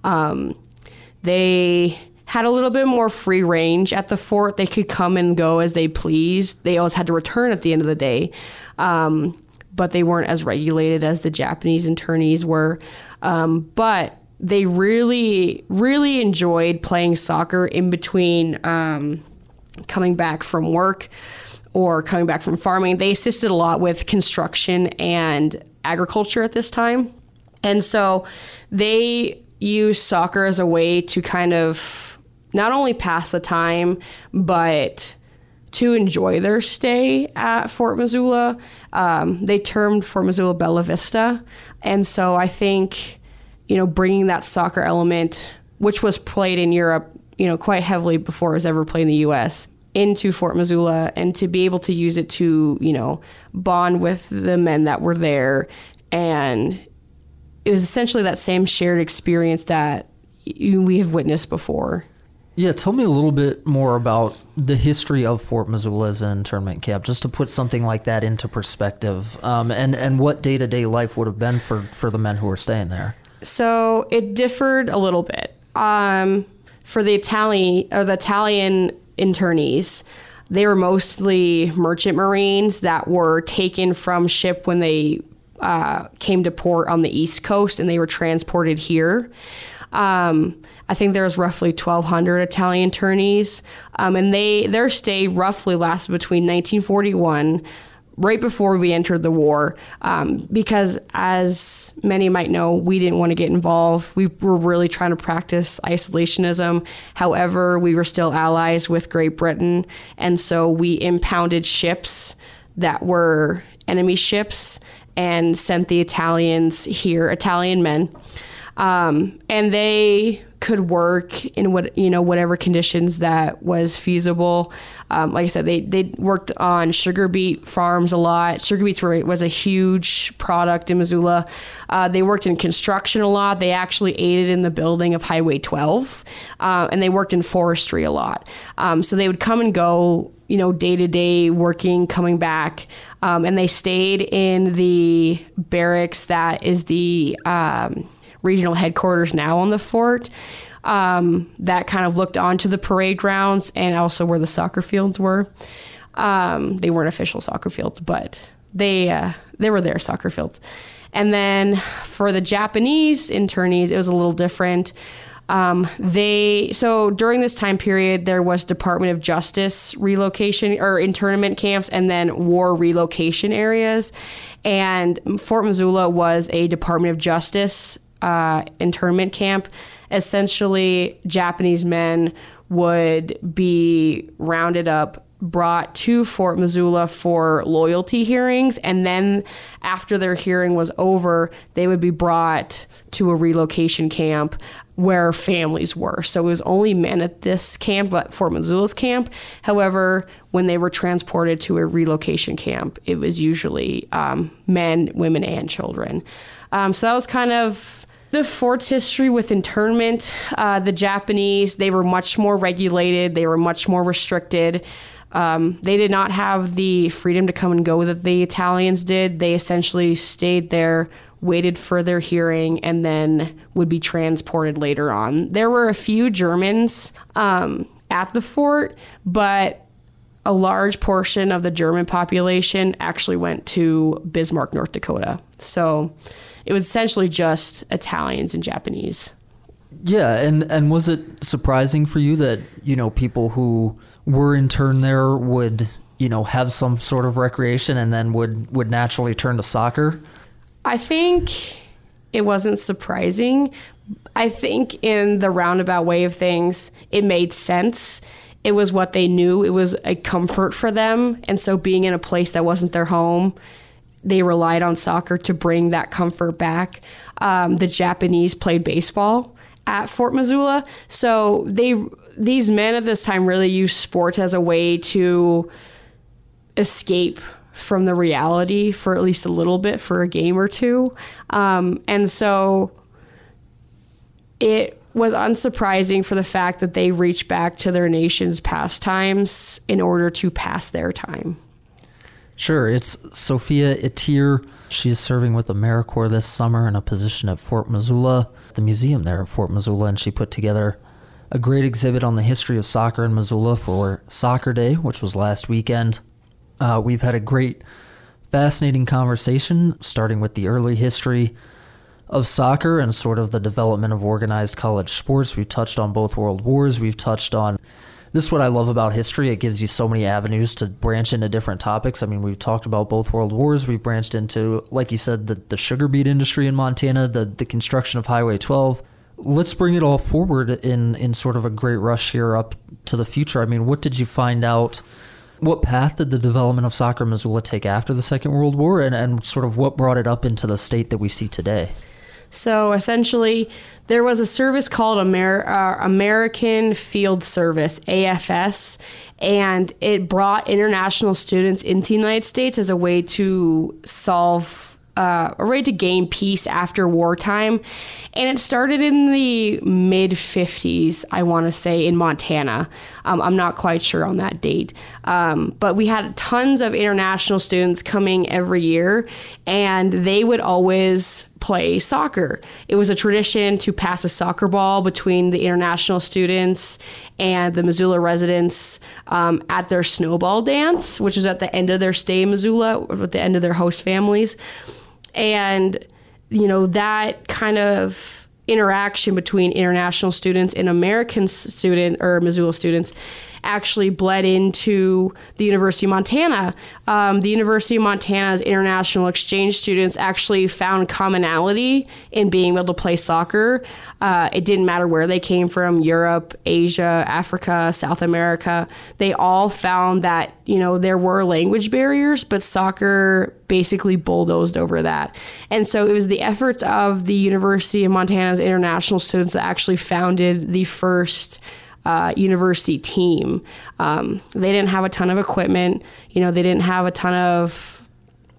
Um, they had a little bit more free range at the fort. They could come and go as they pleased. They always had to return at the end of the day, um, but they weren't as regulated as the Japanese internees were. Um, but they really, really enjoyed playing soccer in between um, coming back from work or coming back from farming. They assisted a lot with construction and agriculture at this time. And so they use soccer as a way to kind of not only pass the time, but to enjoy their stay at Fort Missoula. Um, they termed Fort Missoula Bella Vista. And so I think, you know, bringing that soccer element, which was played in Europe, you know, quite heavily before it was ever played in the U.S., into Fort Missoula and to be able to use it to, you know, bond with the men that were there. And it was essentially that same shared experience that we have witnessed before. Yeah, tell me a little bit more about the history of Fort Missoula as an internment camp, just to put something like that into perspective, um, and and what day to day life would have been for for the men who were staying there. So it differed a little bit. Um, for the Italian or the Italian internees. They were mostly merchant marines that were taken from ship when they uh, came to port on the East Coast and they were transported here. Um, I think there was roughly 1,200 Italian internees, um, and they their stay roughly lasted between 1941 right before we entered the war um, because as many might know we didn't want to get involved. We were really trying to practice isolationism. However we were still allies with great britain and so we impounded ships that were enemy ships and sent the italians here italian men. Um, and they could work in what you know whatever conditions that was feasible. Um, like I said, they they worked on sugar beet farms a lot. Sugar beets were was a huge product in Missoula. Uh, they worked in construction a lot. They actually aided in the building of Highway 12, uh, and they worked in forestry a lot. Um, so they would come and go, you know, day to day working, coming back, um, and they stayed in the barracks that is the um, regional headquarters now on the fort. Um, that kind of looked onto the parade grounds and also where the soccer fields were. Um, they weren't official soccer fields, but they uh, they were their soccer fields. And then for the Japanese internees, it was a little different. Um, they so during this time period there was Department of Justice relocation or internment camps and then war relocation areas, and Fort Missoula was a Department of Justice uh, internment camp, essentially Japanese men would be rounded up, brought to Fort Missoula for loyalty hearings, and then after their hearing was over, they would be brought to a relocation camp where families were. So it was only men at this camp, but Fort Missoula's camp. However, when they were transported to a relocation camp, it was usually um, men, women, and children. Um, so that was kind of the fort's history with internment, uh, the Japanese, they were much more regulated, they were much more restricted. Um, they did not have the freedom to come and go that the Italians did. They essentially stayed there, waited for their hearing, and then would be transported later on. There were a few Germans um, at the fort, but a large portion of the German population actually went to Bismarck, North Dakota. So it was essentially just Italians and Japanese. Yeah, and and was it surprising for you that you know people who were interned there would you know have some sort of recreation and then would would naturally turn to soccer? I think it wasn't surprising. I think in the roundabout way of things, it made sense. It was what they knew. It was a comfort for them, and so being in a place that wasn't their home they relied on soccer to bring that comfort back. Um, the Japanese played baseball at Fort Missoula, so they these men at this time really used sports as a way to escape from the reality for at least a little bit for a game or two, um, and so it was unsurprising for the fact that they reached back to their nation's pastimes in order to pass their time. Sure, it's Sophia Etier. She's serving with AmeriCorps this summer in a position at Fort Missoula, the museum there at Fort Missoula, and she put together a great exhibit on the history of soccer in Missoula for Soccer Day, which was last weekend. Uh, we've had a great, fascinating conversation, starting with the early history of soccer and sort of the development of organized college sports. We've touched on both world wars. We've touched on this is what I love about history. It gives you so many avenues to branch into different topics. I mean, we've talked about both world wars. We've branched into, like you said, the, the sugar beet industry in Montana, the, the construction of Highway 12. Let's bring it all forward in, in sort of a great rush here up to the future. I mean, what did you find out? What path did the development of soccer Missoula take after the Second World War, and, and sort of what brought it up into the state that we see today? So essentially, there was a service called Amer- uh, American Field Service, AFS, and it brought international students into the United States as a way to solve uh, a way to gain peace after wartime. And it started in the mid 50s, I want to say, in Montana. Um, I'm not quite sure on that date. Um, but we had tons of international students coming every year, and they would always play soccer. It was a tradition to pass a soccer ball between the international students and the Missoula residents um, at their snowball dance, which is at the end of their stay in Missoula, at the end of their host families. And, you know, that kind of interaction between international students and American student or Missoula students actually bled into the University of Montana. Um, the University of Montana's international exchange students actually found commonality in being able to play soccer. Uh, it didn't matter where they came from Europe, Asia, Africa, South America. They all found that, you know, there were language barriers, but soccer basically bulldozed over that. And so it was the efforts of the University of Montana's international students that actually founded the first uh, university team. Um, they didn't have a ton of equipment. You know, they didn't have a ton of,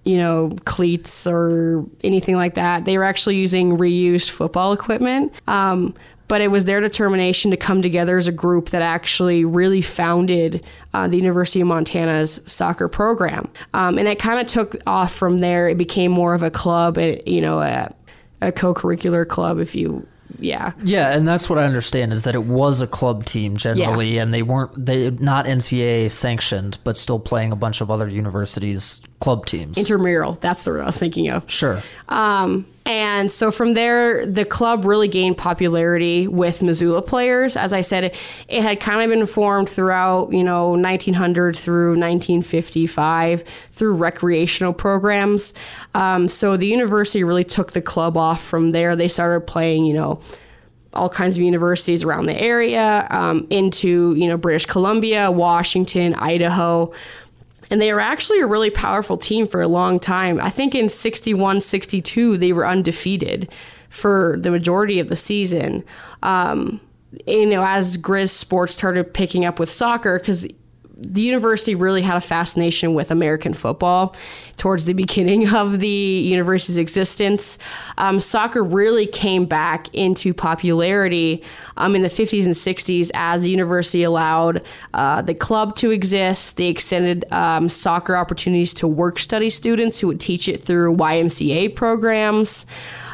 you know, cleats or anything like that. They were actually using reused football equipment. Um, but it was their determination to come together as a group that actually really founded uh, the University of Montana's soccer program. Um, and it kind of took off from there. It became more of a club, you know, a, a co-curricular club, if you yeah. Yeah, and that's what I understand is that it was a club team generally, yeah. and they weren't they not NCAA sanctioned, but still playing a bunch of other universities' club teams. Intramural, that's the word I was thinking of. Sure. Um, and so from there, the club really gained popularity with Missoula players. As I said, it, it had kind of been formed throughout, you know, 1900 through 1955 through recreational programs. Um, so the university really took the club off from there. They started playing, you know, all kinds of universities around the area, um, into you know British Columbia, Washington, Idaho and they were actually a really powerful team for a long time. I think in 61 62, they were undefeated for the majority of the season. Um, you know, as Grizz sports started picking up with soccer, because the university really had a fascination with American football towards the beginning of the university's existence. Um, soccer really came back into popularity um, in the 50s and 60s as the university allowed uh, the club to exist. They extended um, soccer opportunities to work study students who would teach it through YMCA programs.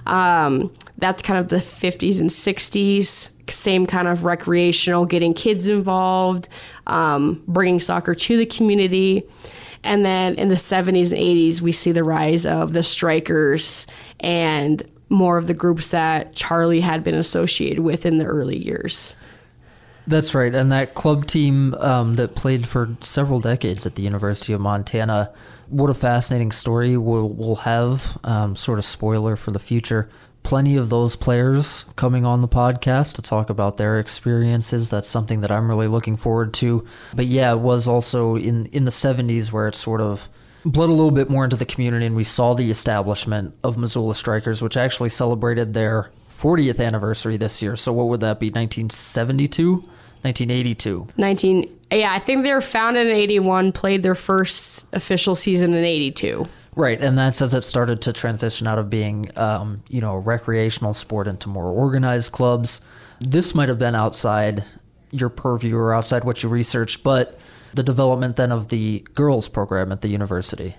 Um, that's kind of the 50s and 60s same kind of recreational, getting kids involved, um, bringing soccer to the community. And then in the 70s and 80s, we see the rise of the strikers and more of the groups that Charlie had been associated with in the early years. That's right. And that club team um, that played for several decades at the University of Montana, what a fascinating story we'll, we'll have. Um, sort of spoiler for the future plenty of those players coming on the podcast to talk about their experiences. That's something that I'm really looking forward to. But yeah, it was also in in the 70s where it sort of bled a little bit more into the community and we saw the establishment of Missoula Strikers, which actually celebrated their 40th anniversary this year. So what would that be? 1972? 1982. 19 Yeah, I think they were founded in 81, played their first official season in 82. Right, and that's as it started to transition out of being, um, you know, a recreational sport into more organized clubs. This might have been outside your purview or outside what you researched, but the development then of the girls program at the university.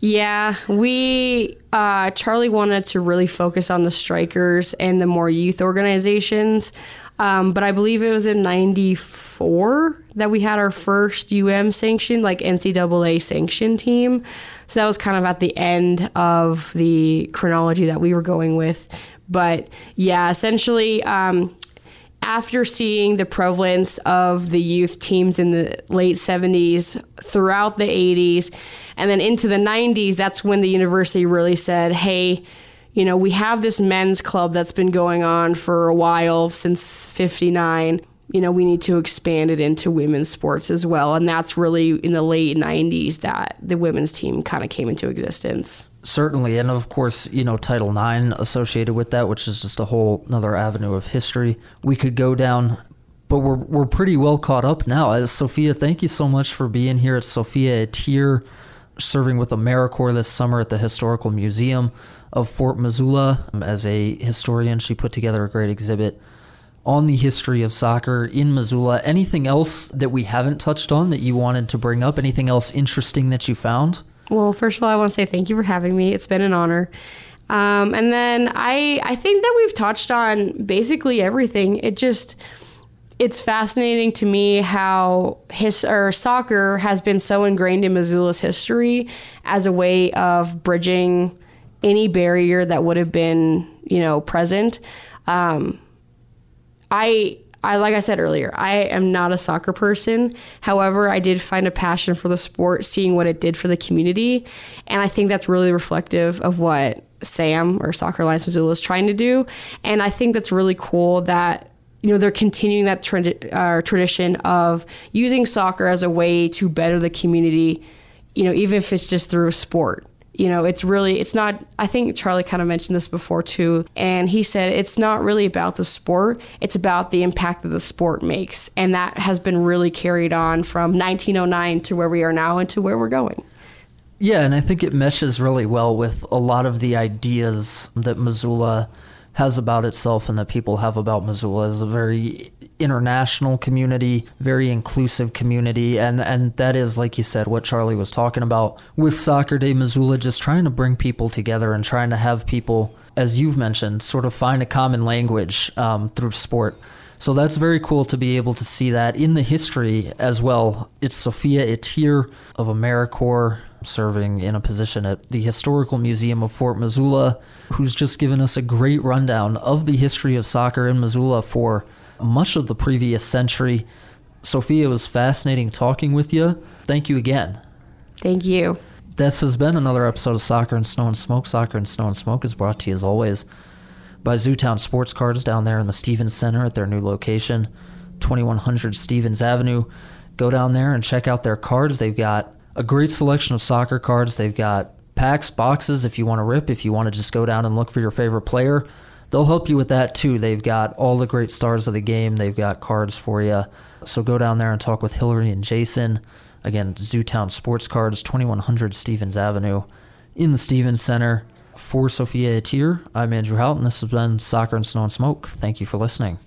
Yeah, we uh, Charlie wanted to really focus on the strikers and the more youth organizations. Um, but I believe it was in '94 that we had our first UM sanctioned, like NCAA sanctioned team. So that was kind of at the end of the chronology that we were going with. But yeah, essentially, um, after seeing the prevalence of the youth teams in the late 70s throughout the 80s and then into the 90s, that's when the university really said, hey, you know, we have this men's club that's been going on for a while since 59 you know, we need to expand it into women's sports as well. And that's really in the late 90s that the women's team kind of came into existence. Certainly. And of course, you know, Title IX associated with that, which is just a whole another avenue of history we could go down. But we're, we're pretty well caught up now. As Sophia, thank you so much for being here. It's Sophia Etier, serving with AmeriCorps this summer at the Historical Museum of Fort Missoula. Um, as a historian, she put together a great exhibit on the history of soccer in Missoula. Anything else that we haven't touched on that you wanted to bring up? Anything else interesting that you found? Well, first of all, I want to say thank you for having me. It's been an honor. Um, and then I I think that we've touched on basically everything. It just it's fascinating to me how his or soccer has been so ingrained in Missoula's history as a way of bridging any barrier that would have been you know present. Um, I I like I said earlier, I am not a soccer person. However, I did find a passion for the sport, seeing what it did for the community, and I think that's really reflective of what Sam or Soccer Alliance Missoula is trying to do. And I think that's really cool that you know they're continuing that trad- uh, tradition of using soccer as a way to better the community. You know, even if it's just through a sport you know it's really it's not i think charlie kind of mentioned this before too and he said it's not really about the sport it's about the impact that the sport makes and that has been really carried on from 1909 to where we are now and to where we're going. Yeah and i think it meshes really well with a lot of the ideas that missoula has about itself and that people have about missoula is a very international community, very inclusive community, and and that is like you said what Charlie was talking about with Soccer Day Missoula, just trying to bring people together and trying to have people, as you've mentioned, sort of find a common language um, through sport. So that's very cool to be able to see that in the history as well. It's Sophia Etier of AmeriCorps serving in a position at the Historical Museum of Fort Missoula, who's just given us a great rundown of the history of soccer in Missoula for much of the previous century. Sophia, it was fascinating talking with you. Thank you again. Thank you. This has been another episode of Soccer and Snow and Smoke. Soccer and Snow and Smoke is brought to you as always by Zootown Sports Cards down there in the Stephens Center at their new location, 2100 Stephens Avenue. Go down there and check out their cards. They've got a great selection of soccer cards. They've got packs, boxes if you want to rip, if you want to just go down and look for your favorite player they'll help you with that too. They've got all the great stars of the game. They've got cards for you. So go down there and talk with Hillary and Jason. Again, Zootown Sports Cards, 2100 Stephens Avenue in the Stephens Center. For Sophia Etier, I'm Andrew Houghton. This has been Soccer and Snow and Smoke. Thank you for listening.